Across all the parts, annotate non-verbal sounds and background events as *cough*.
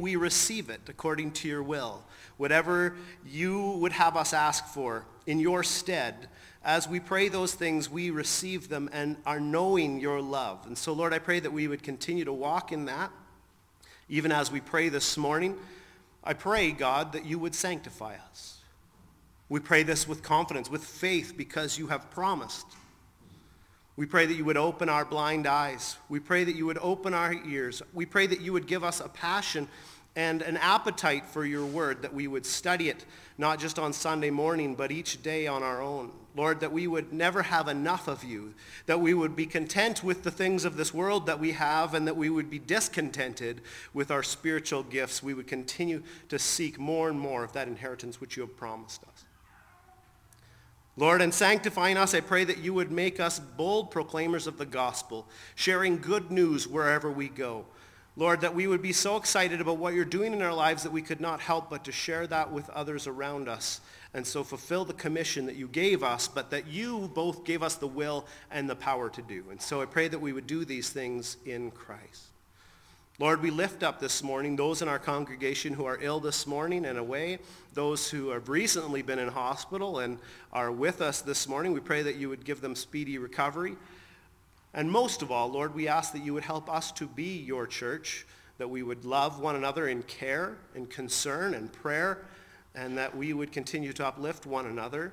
we receive it according to your will. Whatever you would have us ask for in your stead, as we pray those things, we receive them and are knowing your love. And so, Lord, I pray that we would continue to walk in that. Even as we pray this morning, I pray, God, that you would sanctify us. We pray this with confidence, with faith, because you have promised. We pray that you would open our blind eyes. We pray that you would open our ears. We pray that you would give us a passion and an appetite for your word, that we would study it not just on Sunday morning, but each day on our own. Lord, that we would never have enough of you, that we would be content with the things of this world that we have, and that we would be discontented with our spiritual gifts. We would continue to seek more and more of that inheritance which you have promised us. Lord, in sanctifying us, I pray that you would make us bold proclaimers of the gospel, sharing good news wherever we go. Lord, that we would be so excited about what you're doing in our lives that we could not help but to share that with others around us. And so fulfill the commission that you gave us, but that you both gave us the will and the power to do. And so I pray that we would do these things in Christ. Lord, we lift up this morning those in our congregation who are ill this morning and away, those who have recently been in hospital and are with us this morning. We pray that you would give them speedy recovery. And most of all, Lord, we ask that you would help us to be your church, that we would love one another in care and concern and prayer, and that we would continue to uplift one another.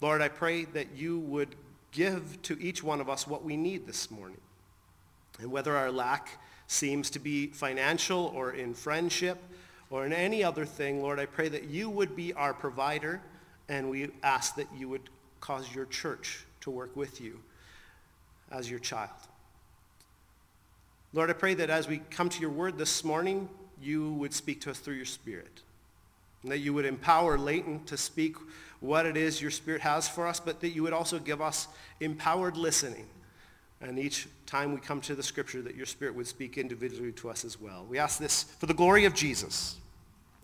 Lord, I pray that you would give to each one of us what we need this morning. And whether our lack seems to be financial or in friendship or in any other thing, Lord, I pray that you would be our provider, and we ask that you would cause your church to work with you as your child. Lord, I pray that as we come to your word this morning, you would speak to us through your spirit. And that you would empower Leighton to speak what it is your spirit has for us, but that you would also give us empowered listening. And each time we come to the scripture, that your spirit would speak individually to us as well. We ask this for the glory of Jesus.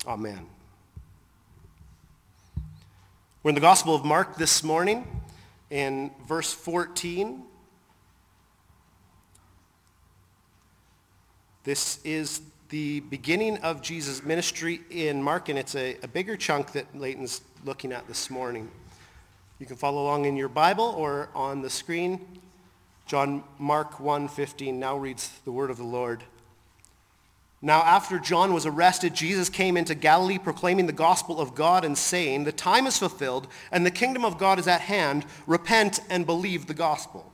Amen. We're in the Gospel of Mark this morning in verse 14. This is the beginning of Jesus' ministry in Mark, and it's a, a bigger chunk that Leighton's looking at this morning. You can follow along in your Bible or on the screen. John Mark 1:15 now reads the word of the Lord. Now after John was arrested, Jesus came into Galilee proclaiming the gospel of God and saying, "The time is fulfilled and the kingdom of God is at hand. Repent and believe the gospel."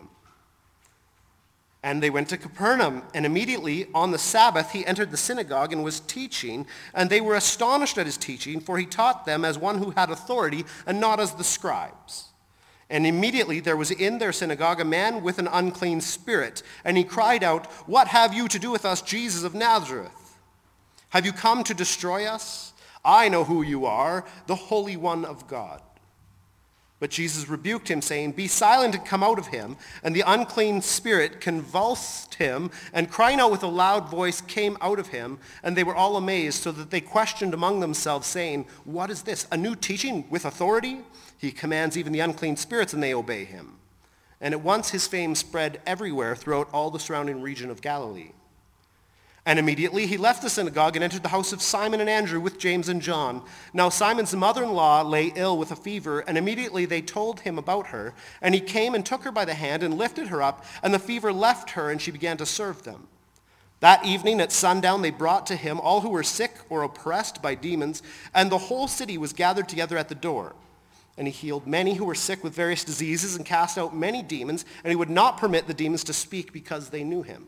And they went to Capernaum, and immediately on the Sabbath he entered the synagogue and was teaching, and they were astonished at his teaching, for he taught them as one who had authority and not as the scribes. And immediately there was in their synagogue a man with an unclean spirit, and he cried out, What have you to do with us, Jesus of Nazareth? Have you come to destroy us? I know who you are, the Holy One of God. But Jesus rebuked him, saying, Be silent and come out of him. And the unclean spirit convulsed him, and crying out with a loud voice came out of him. And they were all amazed, so that they questioned among themselves, saying, What is this? A new teaching with authority? He commands even the unclean spirits, and they obey him. And at once his fame spread everywhere throughout all the surrounding region of Galilee. And immediately he left the synagogue and entered the house of Simon and Andrew with James and John. Now Simon's mother-in-law lay ill with a fever, and immediately they told him about her. And he came and took her by the hand and lifted her up, and the fever left her, and she began to serve them. That evening at sundown they brought to him all who were sick or oppressed by demons, and the whole city was gathered together at the door. And he healed many who were sick with various diseases and cast out many demons, and he would not permit the demons to speak because they knew him.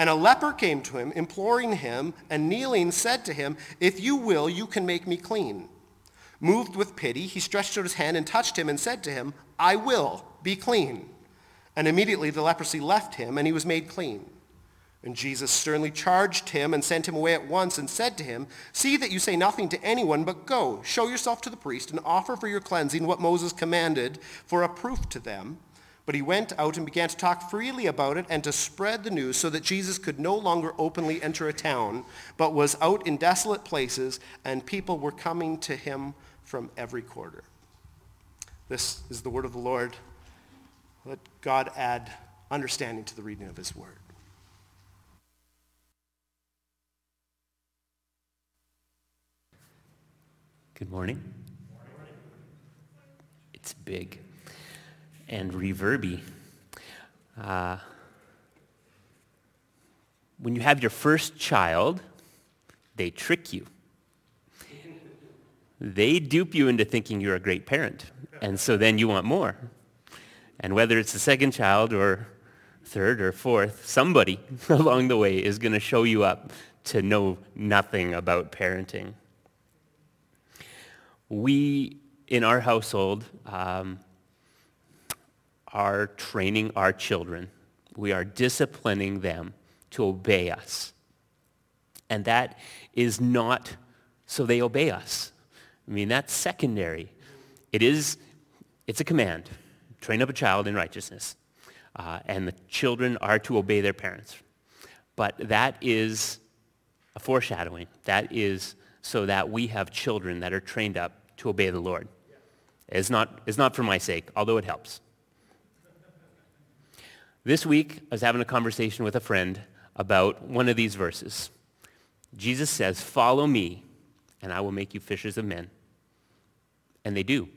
And a leper came to him, imploring him, and kneeling said to him, If you will, you can make me clean. Moved with pity, he stretched out his hand and touched him and said to him, I will, be clean. And immediately the leprosy left him, and he was made clean. And Jesus sternly charged him and sent him away at once and said to him, See that you say nothing to anyone, but go, show yourself to the priest, and offer for your cleansing what Moses commanded for a proof to them. But he went out and began to talk freely about it and to spread the news so that Jesus could no longer openly enter a town, but was out in desolate places, and people were coming to him from every quarter. This is the word of the Lord. Let God add understanding to the reading of his word. Good morning. It's big and reverby. Uh, when you have your first child, they trick you. They dupe you into thinking you're a great parent. And so then you want more. And whether it's the second child or third or fourth, somebody *laughs* along the way is going to show you up to know nothing about parenting we, in our household, um, are training our children. We are disciplining them to obey us. And that is not so they obey us. I mean, that's secondary. It is, it's a command. Train up a child in righteousness. Uh, and the children are to obey their parents. But that is a foreshadowing. That is so that we have children that are trained up to obey the Lord. It's not, it's not for my sake, although it helps. This week, I was having a conversation with a friend about one of these verses. Jesus says, follow me, and I will make you fishers of men. And they do.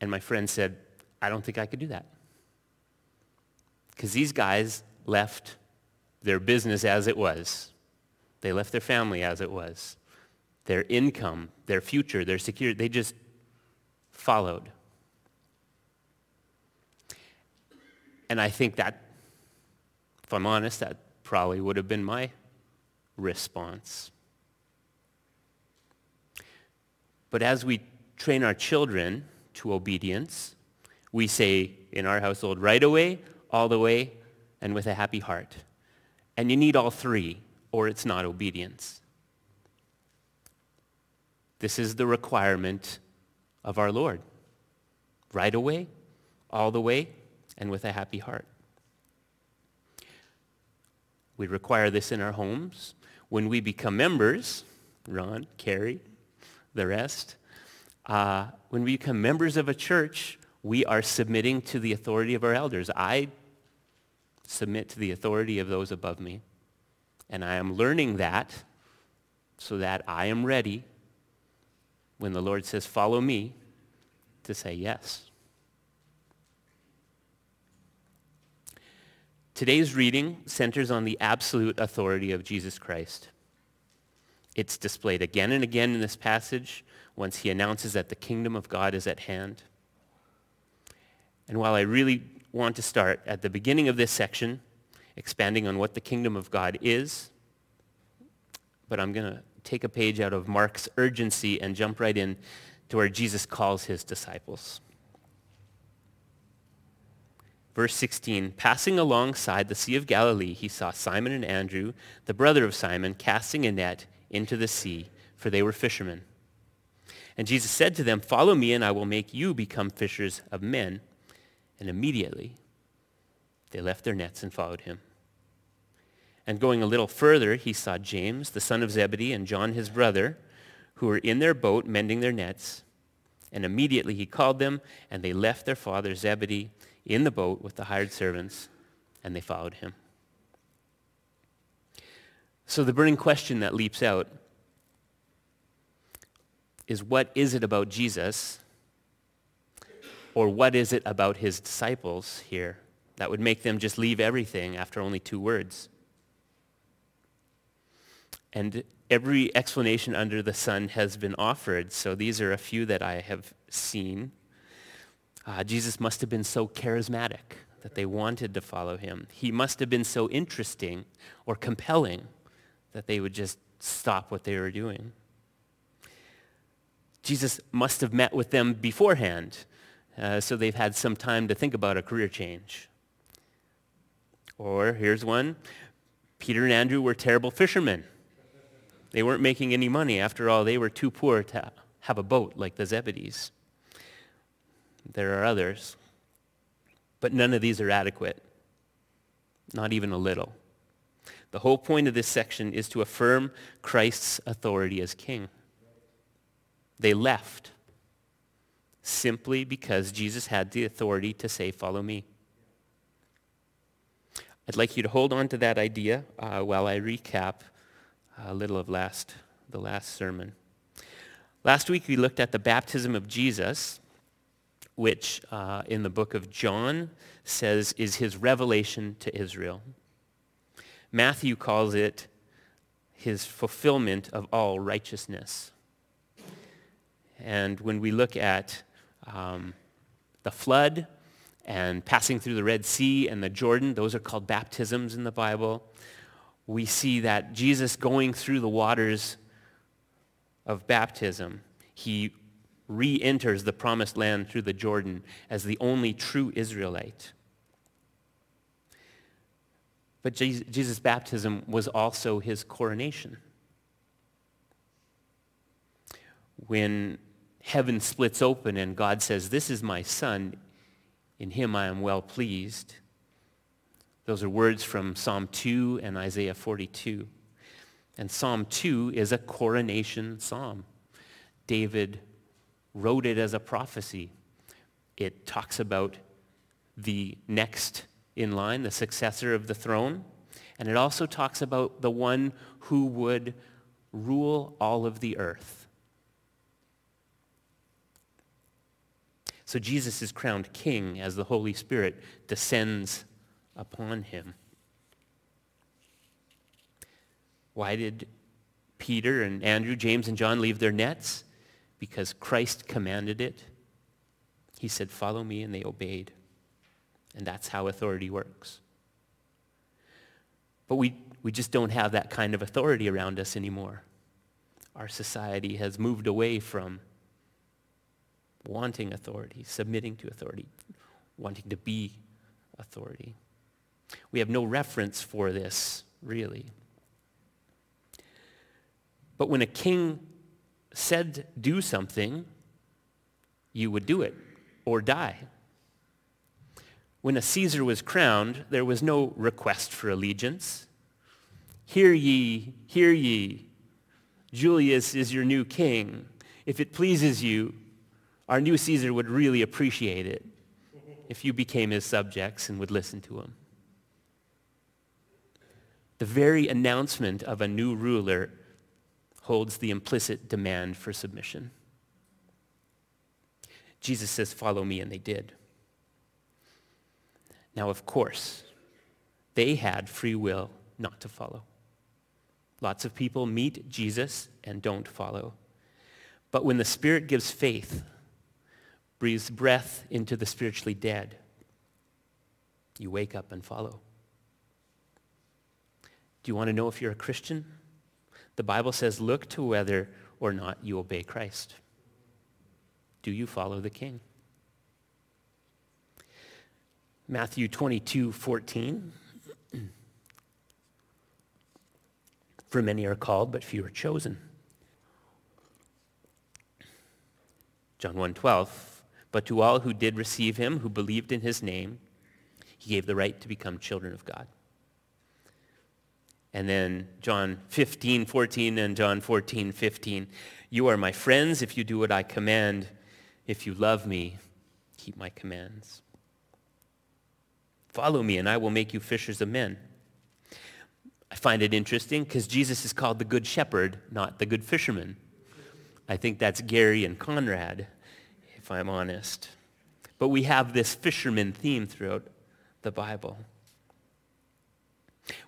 And my friend said, I don't think I could do that. Because these guys left their business as it was. They left their family as it was their income, their future, their security. They just followed. And I think that, if I'm honest, that probably would have been my response. But as we train our children to obedience, we say in our household, right away, all the way, and with a happy heart. And you need all three, or it's not obedience. This is the requirement of our Lord. Right away, all the way, and with a happy heart. We require this in our homes. When we become members, Ron, Carrie, the rest, uh, when we become members of a church, we are submitting to the authority of our elders. I submit to the authority of those above me. And I am learning that so that I am ready when the Lord says, follow me, to say yes. Today's reading centers on the absolute authority of Jesus Christ. It's displayed again and again in this passage once he announces that the kingdom of God is at hand. And while I really want to start at the beginning of this section, expanding on what the kingdom of God is, but I'm going to take a page out of Mark's urgency and jump right in to where Jesus calls his disciples. Verse 16, passing alongside the Sea of Galilee, he saw Simon and Andrew, the brother of Simon, casting a net into the sea, for they were fishermen. And Jesus said to them, follow me and I will make you become fishers of men. And immediately they left their nets and followed him. And going a little further, he saw James, the son of Zebedee, and John, his brother, who were in their boat mending their nets. And immediately he called them, and they left their father Zebedee in the boat with the hired servants, and they followed him. So the burning question that leaps out is what is it about Jesus, or what is it about his disciples here that would make them just leave everything after only two words? And every explanation under the sun has been offered. So these are a few that I have seen. Uh, Jesus must have been so charismatic that they wanted to follow him. He must have been so interesting or compelling that they would just stop what they were doing. Jesus must have met with them beforehand, uh, so they've had some time to think about a career change. Or here's one Peter and Andrew were terrible fishermen. They weren't making any money. After all, they were too poor to have a boat like the Zebedees. There are others. But none of these are adequate. Not even a little. The whole point of this section is to affirm Christ's authority as king. They left simply because Jesus had the authority to say, follow me. I'd like you to hold on to that idea uh, while I recap a little of last, the last sermon. Last week we looked at the baptism of Jesus, which uh, in the book of John says is his revelation to Israel. Matthew calls it his fulfillment of all righteousness. And when we look at um, the flood and passing through the Red Sea and the Jordan, those are called baptisms in the Bible. We see that Jesus going through the waters of baptism, he re-enters the promised land through the Jordan as the only true Israelite. But Jesus' baptism was also his coronation. When heaven splits open and God says, this is my son, in him I am well pleased. Those are words from Psalm 2 and Isaiah 42. And Psalm 2 is a coronation psalm. David wrote it as a prophecy. It talks about the next in line, the successor of the throne. And it also talks about the one who would rule all of the earth. So Jesus is crowned king as the Holy Spirit descends upon him. Why did Peter and Andrew, James and John leave their nets? Because Christ commanded it. He said, follow me, and they obeyed. And that's how authority works. But we, we just don't have that kind of authority around us anymore. Our society has moved away from wanting authority, submitting to authority, wanting to be authority. We have no reference for this, really. But when a king said do something, you would do it or die. When a Caesar was crowned, there was no request for allegiance. Hear ye, hear ye, Julius is your new king. If it pleases you, our new Caesar would really appreciate it if you became his subjects and would listen to him. The very announcement of a new ruler holds the implicit demand for submission. Jesus says, follow me, and they did. Now, of course, they had free will not to follow. Lots of people meet Jesus and don't follow. But when the Spirit gives faith, breathes breath into the spiritually dead, you wake up and follow. Do you want to know if you're a Christian? The Bible says, look to whether or not you obey Christ. Do you follow the King? Matthew 22, 14. *clears throat* For many are called, but few are chosen. John 1, 12. But to all who did receive him, who believed in his name, he gave the right to become children of God. And then John 15, 14 and John 14, 15. You are my friends if you do what I command. If you love me, keep my commands. Follow me and I will make you fishers of men. I find it interesting because Jesus is called the good shepherd, not the good fisherman. I think that's Gary and Conrad if I'm honest. But we have this fisherman theme throughout the Bible.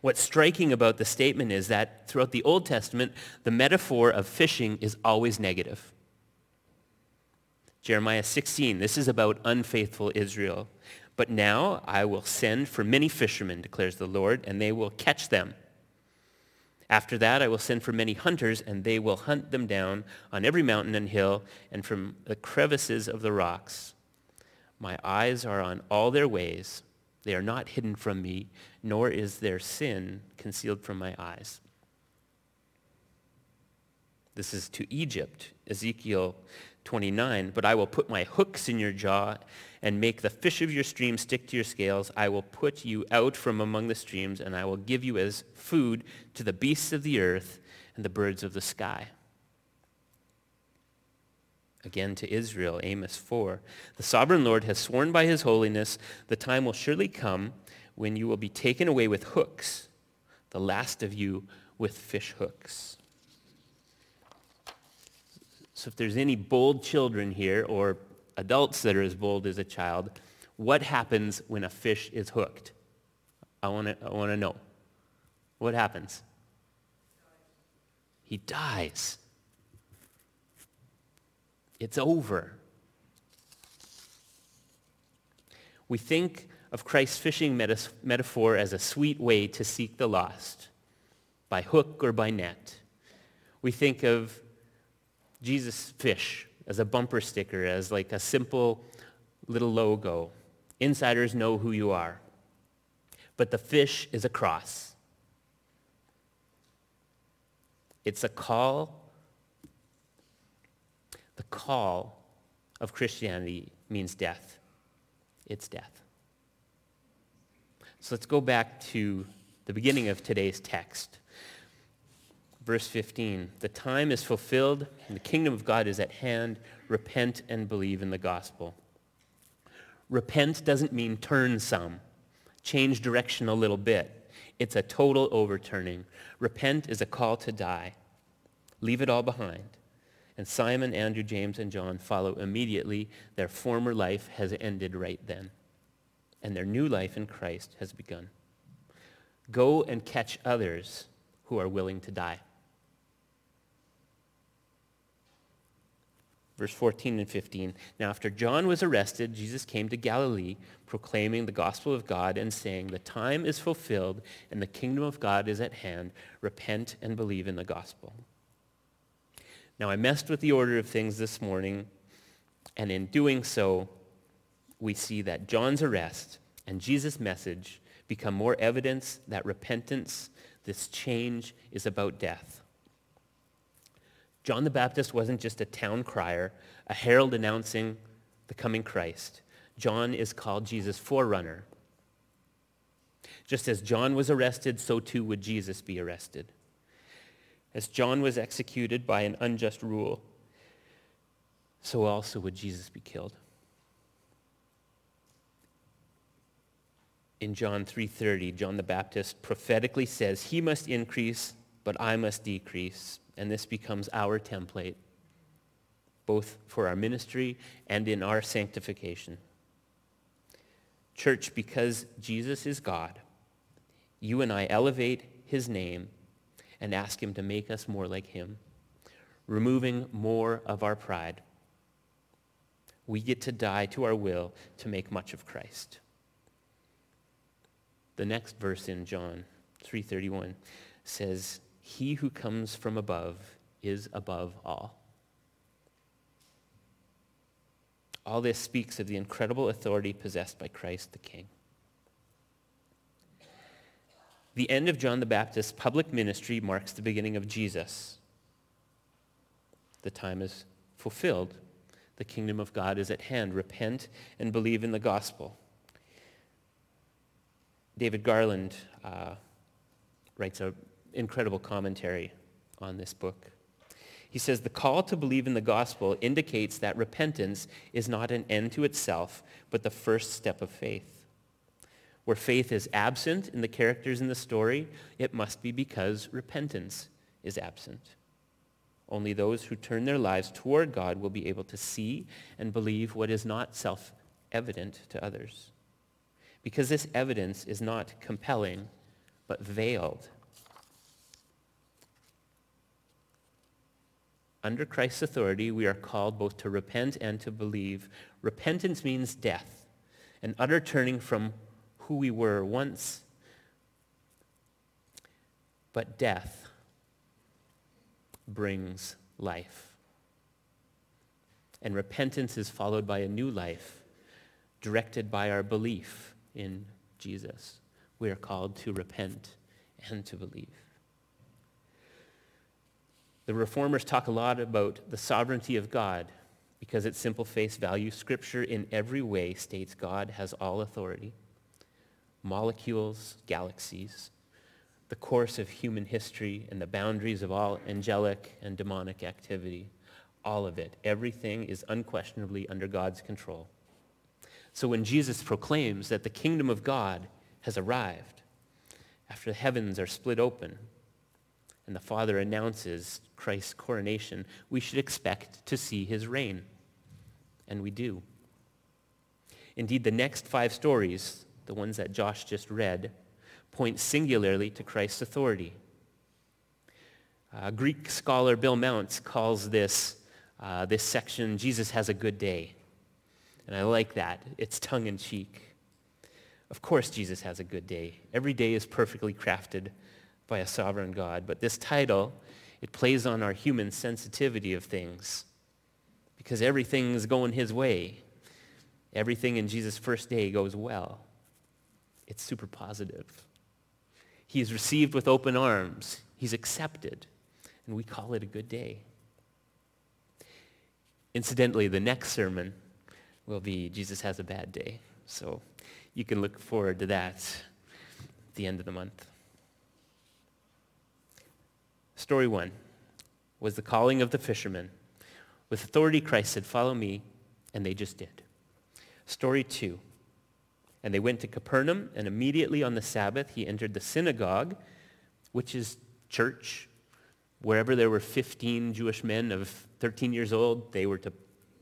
What's striking about the statement is that throughout the Old Testament, the metaphor of fishing is always negative. Jeremiah 16, this is about unfaithful Israel. But now I will send for many fishermen, declares the Lord, and they will catch them. After that I will send for many hunters, and they will hunt them down on every mountain and hill and from the crevices of the rocks. My eyes are on all their ways. They are not hidden from me, nor is their sin concealed from my eyes. This is to Egypt, Ezekiel 29. But I will put my hooks in your jaw and make the fish of your stream stick to your scales. I will put you out from among the streams, and I will give you as food to the beasts of the earth and the birds of the sky. Again to Israel, Amos 4. The sovereign Lord has sworn by his holiness, the time will surely come when you will be taken away with hooks, the last of you with fish hooks. So if there's any bold children here or adults that are as bold as a child, what happens when a fish is hooked? I want to I want to know. What happens? He dies. It's over. We think of Christ's fishing metaphor as a sweet way to seek the lost, by hook or by net. We think of Jesus fish as a bumper sticker, as like a simple little logo. Insiders know who you are. But the fish is a cross. It's a call. The call of Christianity means death. It's death. So let's go back to the beginning of today's text. Verse 15, the time is fulfilled and the kingdom of God is at hand. Repent and believe in the gospel. Repent doesn't mean turn some, change direction a little bit. It's a total overturning. Repent is a call to die. Leave it all behind. And Simon, Andrew, James, and John follow immediately. Their former life has ended right then. And their new life in Christ has begun. Go and catch others who are willing to die. verse 14 and 15. Now after John was arrested, Jesus came to Galilee, proclaiming the gospel of God and saying, the time is fulfilled and the kingdom of God is at hand. Repent and believe in the gospel. Now I messed with the order of things this morning, and in doing so, we see that John's arrest and Jesus' message become more evidence that repentance, this change, is about death. John the Baptist wasn't just a town crier, a herald announcing the coming Christ. John is called Jesus' forerunner. Just as John was arrested, so too would Jesus be arrested. As John was executed by an unjust rule, so also would Jesus be killed. In John 3:30, John the Baptist prophetically says, "He must increase, but I must decrease." and this becomes our template, both for our ministry and in our sanctification. Church, because Jesus is God, you and I elevate his name and ask him to make us more like him, removing more of our pride. We get to die to our will to make much of Christ. The next verse in John 3:31 says, he who comes from above is above all. All this speaks of the incredible authority possessed by Christ the King. The end of John the Baptist's public ministry marks the beginning of Jesus. The time is fulfilled. The kingdom of God is at hand. Repent and believe in the gospel. David Garland uh, writes an incredible commentary on this book. He says, the call to believe in the gospel indicates that repentance is not an end to itself, but the first step of faith. Where faith is absent in the characters in the story, it must be because repentance is absent. Only those who turn their lives toward God will be able to see and believe what is not self-evident to others. Because this evidence is not compelling, but veiled. Under Christ's authority, we are called both to repent and to believe. Repentance means death, an utter turning from who we were once. But death brings life. And repentance is followed by a new life, directed by our belief in Jesus. We are called to repent and to believe. The reformers talk a lot about the sovereignty of God because its simple face value, Scripture in every way states God has all authority. Molecules, galaxies, the course of human history, and the boundaries of all angelic and demonic activity. All of it, everything is unquestionably under God's control. So when Jesus proclaims that the kingdom of God has arrived, after the heavens are split open, and the Father announces Christ's coronation, we should expect to see his reign. And we do. Indeed, the next five stories, the ones that Josh just read, point singularly to Christ's authority. Uh, Greek scholar Bill Mounce calls this, uh, this section, Jesus has a good day. And I like that. It's tongue-in-cheek. Of course Jesus has a good day. Every day is perfectly crafted by a sovereign God. But this title, it plays on our human sensitivity of things because everything is going his way. Everything in Jesus' first day goes well. It's super positive. He is received with open arms. He's accepted. And we call it a good day. Incidentally, the next sermon will be Jesus has a bad day. So you can look forward to that at the end of the month. Story one was the calling of the fishermen. With authority, Christ said, follow me, and they just did. Story two, and they went to Capernaum, and immediately on the Sabbath, he entered the synagogue, which is church. Wherever there were 15 Jewish men of 13 years old, they were to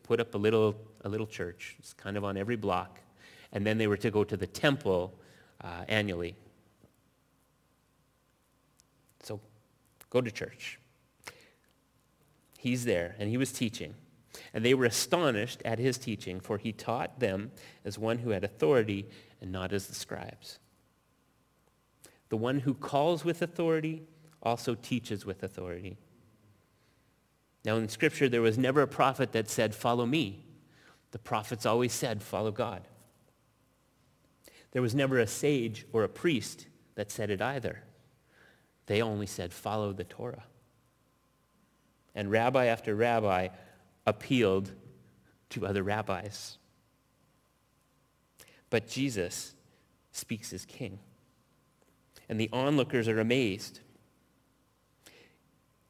put up a little, a little church. It's kind of on every block. And then they were to go to the temple uh, annually. So Go to church. He's there, and he was teaching. And they were astonished at his teaching, for he taught them as one who had authority and not as the scribes. The one who calls with authority also teaches with authority. Now in Scripture, there was never a prophet that said, follow me. The prophets always said, follow God. There was never a sage or a priest that said it either. They only said, follow the Torah. And rabbi after rabbi appealed to other rabbis. But Jesus speaks as king. And the onlookers are amazed.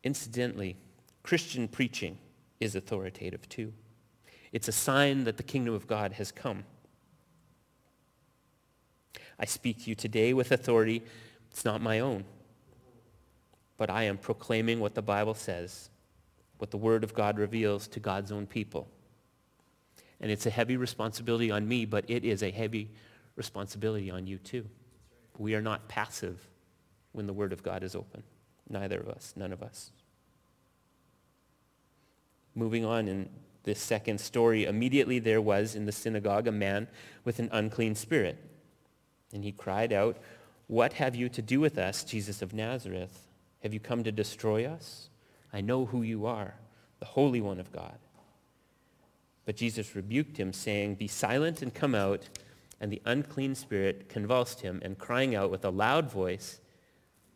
Incidentally, Christian preaching is authoritative too. It's a sign that the kingdom of God has come. I speak to you today with authority. It's not my own but I am proclaiming what the Bible says, what the Word of God reveals to God's own people. And it's a heavy responsibility on me, but it is a heavy responsibility on you too. We are not passive when the Word of God is open. Neither of us, none of us. Moving on in this second story, immediately there was in the synagogue a man with an unclean spirit. And he cried out, What have you to do with us, Jesus of Nazareth? Have you come to destroy us? I know who you are, the Holy One of God. But Jesus rebuked him, saying, Be silent and come out. And the unclean spirit convulsed him, and crying out with a loud voice,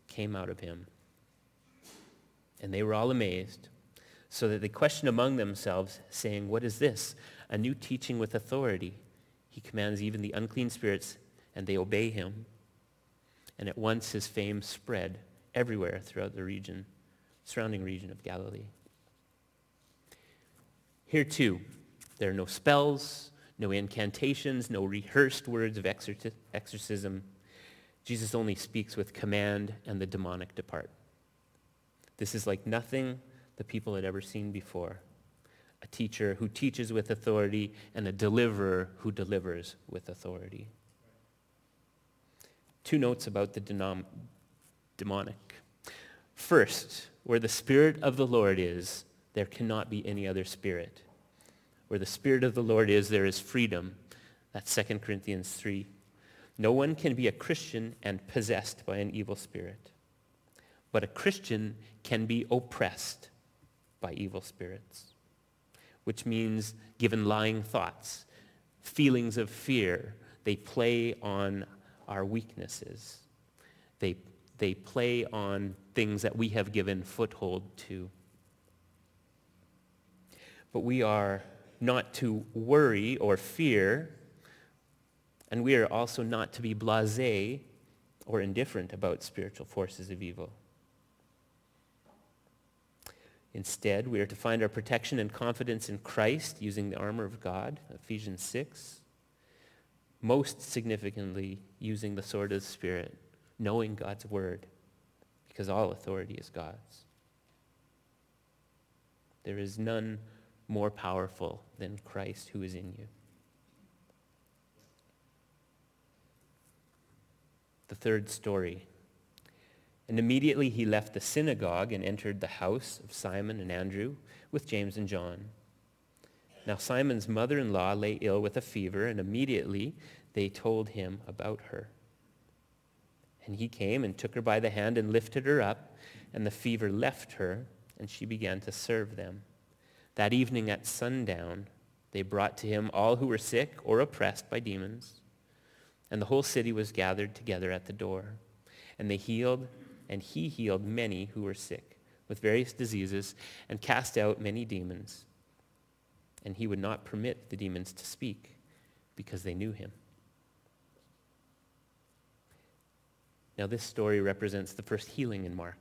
came out of him. And they were all amazed, so that they questioned among themselves, saying, What is this? A new teaching with authority. He commands even the unclean spirits, and they obey him. And at once his fame spread everywhere throughout the region, surrounding region of Galilee. Here too, there are no spells, no incantations, no rehearsed words of exorcism. Jesus only speaks with command and the demonic depart. This is like nothing the people had ever seen before. A teacher who teaches with authority and a deliverer who delivers with authority. Two notes about the denom- demonic. First, where the Spirit of the Lord is, there cannot be any other spirit. Where the Spirit of the Lord is, there is freedom. That's 2 Corinthians 3. No one can be a Christian and possessed by an evil spirit. But a Christian can be oppressed by evil spirits, which means given lying thoughts, feelings of fear. They play on our weaknesses. They, they play on things that we have given foothold to. But we are not to worry or fear, and we are also not to be blasé or indifferent about spiritual forces of evil. Instead, we are to find our protection and confidence in Christ using the armor of God, Ephesians 6. Most significantly, using the sword of the Spirit, knowing God's word, because all authority is God's. There is none more powerful than Christ who is in you. The third story and immediately he left the synagogue and entered the house of Simon and Andrew with James and John. Now Simon's mother-in-law lay ill with a fever, and immediately they told him about her. And he came and took her by the hand and lifted her up, and the fever left her, and she began to serve them. That evening at sundown, they brought to him all who were sick or oppressed by demons, and the whole city was gathered together at the door. And they healed and he healed many who were sick with various diseases and cast out many demons. And he would not permit the demons to speak because they knew him. Now, this story represents the first healing in Mark.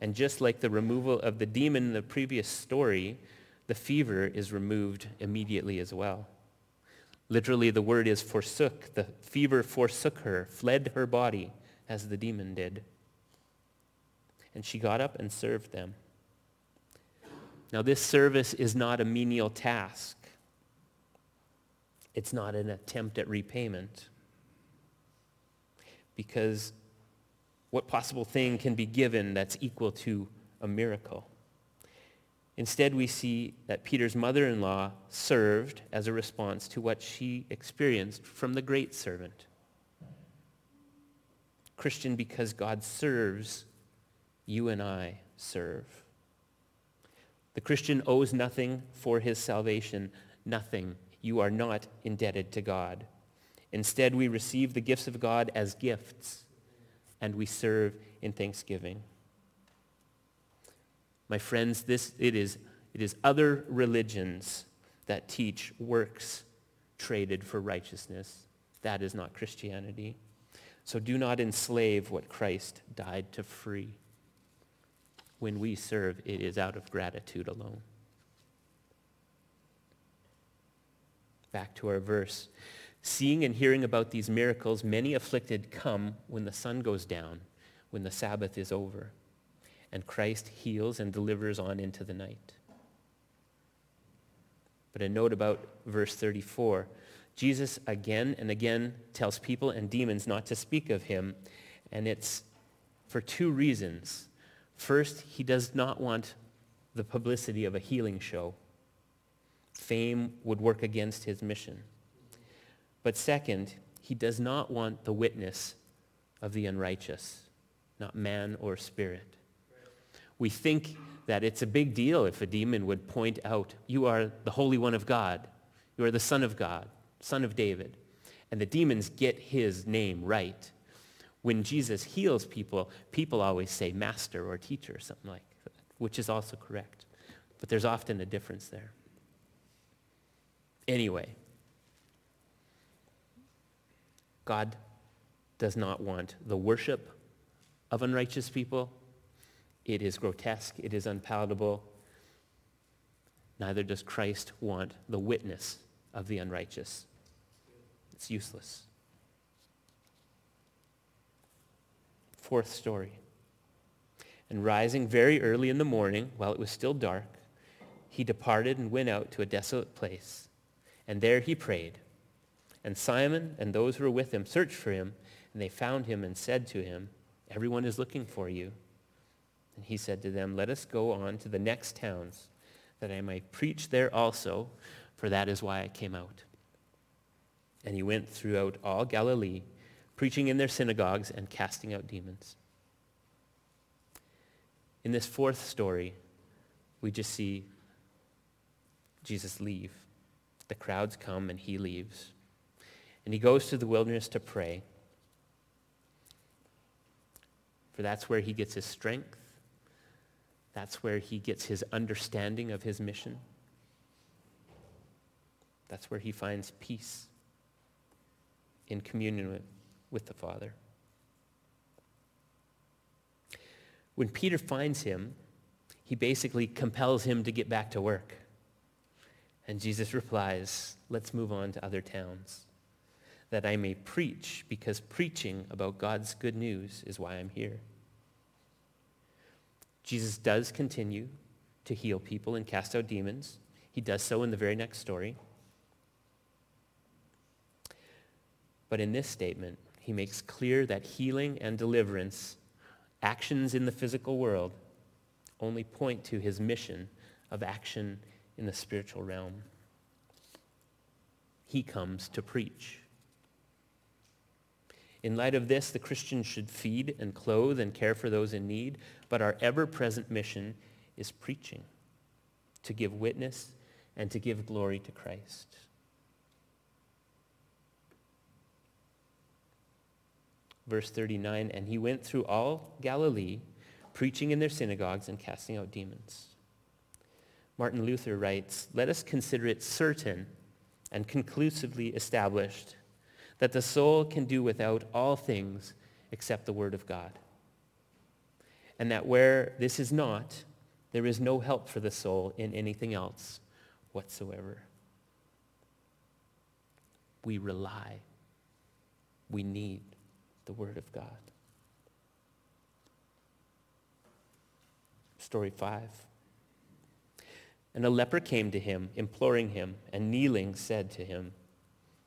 And just like the removal of the demon in the previous story, the fever is removed immediately as well. Literally, the word is forsook. The fever forsook her, fled her body as the demon did. And she got up and served them. Now, this service is not a menial task. It's not an attempt at repayment. Because what possible thing can be given that's equal to a miracle? Instead, we see that Peter's mother-in-law served as a response to what she experienced from the great servant. Christian because God serves, you and I serve. The Christian owes nothing for his salvation, nothing. You are not indebted to God. Instead, we receive the gifts of God as gifts, and we serve in thanksgiving. My friends, this, it, is, it is other religions that teach works traded for righteousness. That is not Christianity. So do not enslave what Christ died to free. When we serve, it is out of gratitude alone. Back to our verse. Seeing and hearing about these miracles, many afflicted come when the sun goes down, when the Sabbath is over, and Christ heals and delivers on into the night. But a note about verse 34. Jesus again and again tells people and demons not to speak of him, and it's for two reasons. First, he does not want the publicity of a healing show. Fame would work against his mission. But second, he does not want the witness of the unrighteous, not man or spirit. We think that it's a big deal if a demon would point out, you are the Holy One of God. You are the Son of God son of David. And the demons get his name right. When Jesus heals people, people always say master or teacher or something like that, which is also correct. But there's often a difference there. Anyway, God does not want the worship of unrighteous people. It is grotesque. It is unpalatable. Neither does Christ want the witness of the unrighteous. It's useless. Fourth story. And rising very early in the morning, while it was still dark, he departed and went out to a desolate place. And there he prayed. And Simon and those who were with him searched for him, and they found him and said to him, Everyone is looking for you. And he said to them, Let us go on to the next towns, that I might preach there also, for that is why I came out. And he went throughout all Galilee, preaching in their synagogues and casting out demons. In this fourth story, we just see Jesus leave. The crowds come and he leaves. And he goes to the wilderness to pray. For that's where he gets his strength. That's where he gets his understanding of his mission. That's where he finds peace in communion with, with the Father. When Peter finds him, he basically compels him to get back to work. And Jesus replies, let's move on to other towns, that I may preach, because preaching about God's good news is why I'm here. Jesus does continue to heal people and cast out demons. He does so in the very next story. But in this statement, he makes clear that healing and deliverance, actions in the physical world, only point to his mission of action in the spiritual realm. He comes to preach. In light of this, the Christian should feed and clothe and care for those in need, but our ever-present mission is preaching, to give witness and to give glory to Christ. Verse 39, and he went through all Galilee, preaching in their synagogues and casting out demons. Martin Luther writes, let us consider it certain and conclusively established that the soul can do without all things except the word of God. And that where this is not, there is no help for the soul in anything else whatsoever. We rely. We need the word of God. Story 5. And a leper came to him, imploring him, and kneeling said to him,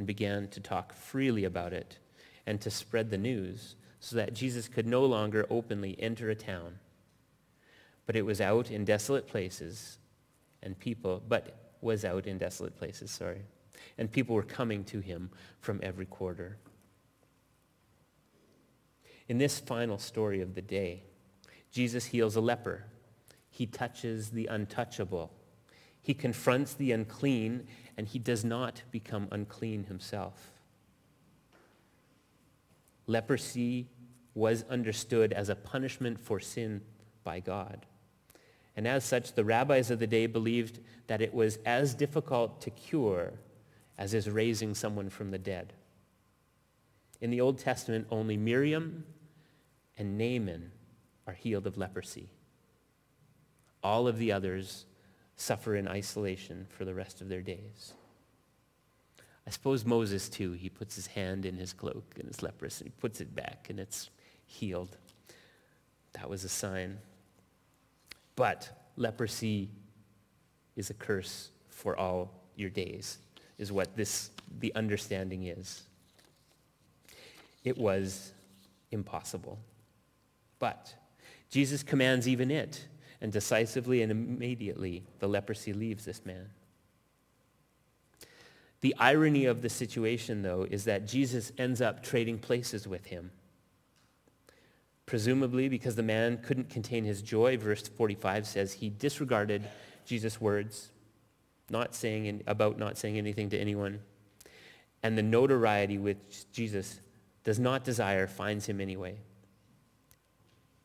and began to talk freely about it and to spread the news so that Jesus could no longer openly enter a town. But it was out in desolate places and people, but was out in desolate places, sorry. And people were coming to him from every quarter. In this final story of the day, Jesus heals a leper. He touches the untouchable. He confronts the unclean, and he does not become unclean himself. Leprosy was understood as a punishment for sin by God. And as such, the rabbis of the day believed that it was as difficult to cure as is raising someone from the dead. In the Old Testament, only Miriam and Naaman are healed of leprosy. All of the others suffer in isolation for the rest of their days. I suppose Moses, too, he puts his hand in his cloak and his leprous, and he puts it back, and it's healed. That was a sign. But leprosy is a curse for all your days, is what this, the understanding is. It was impossible. But Jesus commands even it and decisively and immediately the leprosy leaves this man. The irony of the situation, though, is that Jesus ends up trading places with him. Presumably because the man couldn't contain his joy, verse 45 says he disregarded Jesus' words, not saying in, about not saying anything to anyone. And the notoriety which Jesus does not desire finds him anyway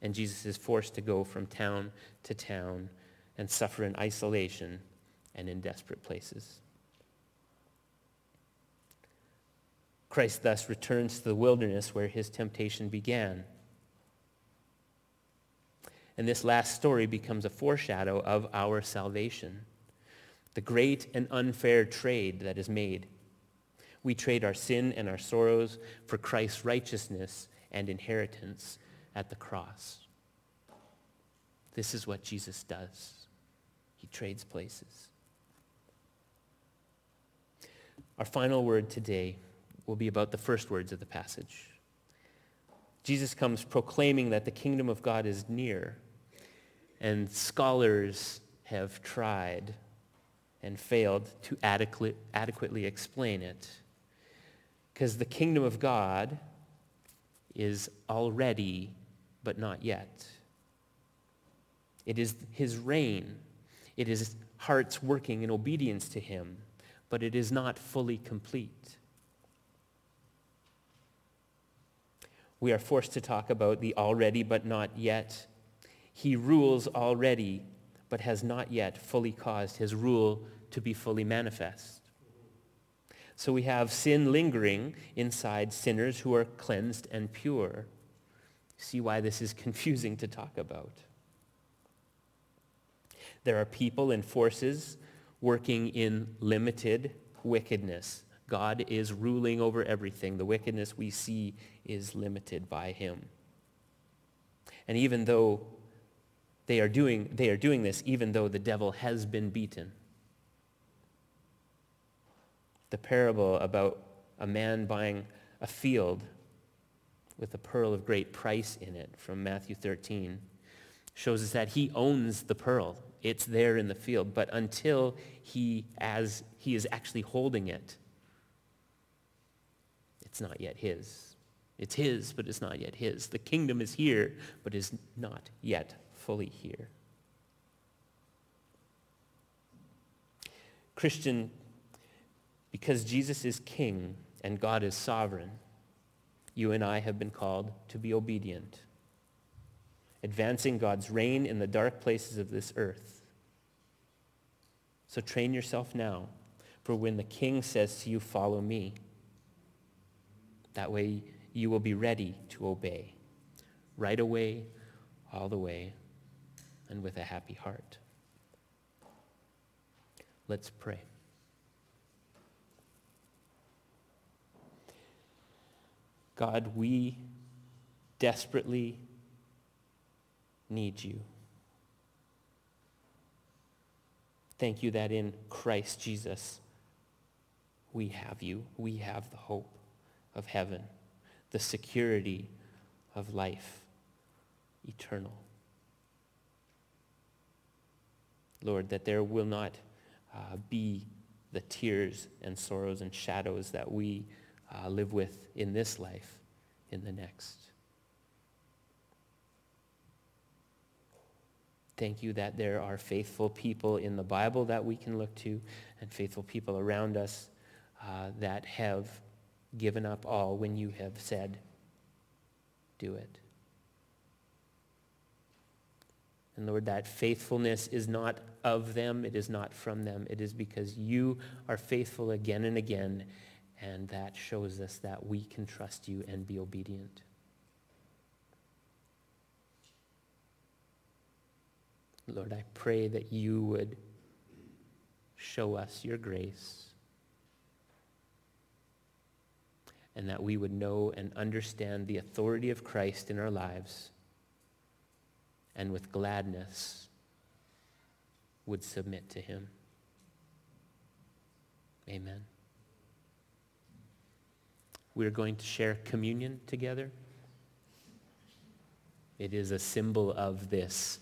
and Jesus is forced to go from town to town and suffer in isolation and in desperate places. Christ thus returns to the wilderness where his temptation began. And this last story becomes a foreshadow of our salvation, the great and unfair trade that is made. We trade our sin and our sorrows for Christ's righteousness and inheritance at the cross. This is what Jesus does. He trades places. Our final word today will be about the first words of the passage. Jesus comes proclaiming that the kingdom of God is near, and scholars have tried and failed to adequate, adequately explain it. Because the kingdom of God is already, but not yet. It is his reign. It is hearts working in obedience to him, but it is not fully complete. we are forced to talk about the already but not yet. He rules already, but has not yet fully caused his rule to be fully manifest. So we have sin lingering inside sinners who are cleansed and pure. See why this is *laughs* confusing to talk about. There are people and forces working in limited wickedness. God is ruling over everything. The wickedness we see is limited by him. And even though they are doing, they are doing this, even though the devil has been beaten. The parable about a man buying a field with a pearl of great price in it from Matthew 13 shows us that he owns the pearl. It's there in the field. But until he, as he is actually holding it, it's not yet his. It's his, but it's not yet his. The kingdom is here, but is not yet fully here. Christian, because Jesus is king and God is sovereign, you and I have been called to be obedient, advancing God's reign in the dark places of this earth. So train yourself now for when the king says to you, follow me. That way you will be ready to obey. Right away, all the way, and with a happy heart. Let's pray. God, we desperately need you. Thank you that in Christ Jesus we have you. We have the hope of heaven, the security of life eternal. Lord, that there will not uh, be the tears and sorrows and shadows that we uh, live with in this life, in the next. Thank you that there are faithful people in the Bible that we can look to and faithful people around us uh, that have given up all when you have said, do it. And Lord, that faithfulness is not of them, it is not from them. It is because you are faithful again and again, and that shows us that we can trust you and be obedient. Lord, I pray that you would show us your grace and that we would know and understand the authority of Christ in our lives and with gladness would submit to him. Amen. We're going to share communion together. It is a symbol of this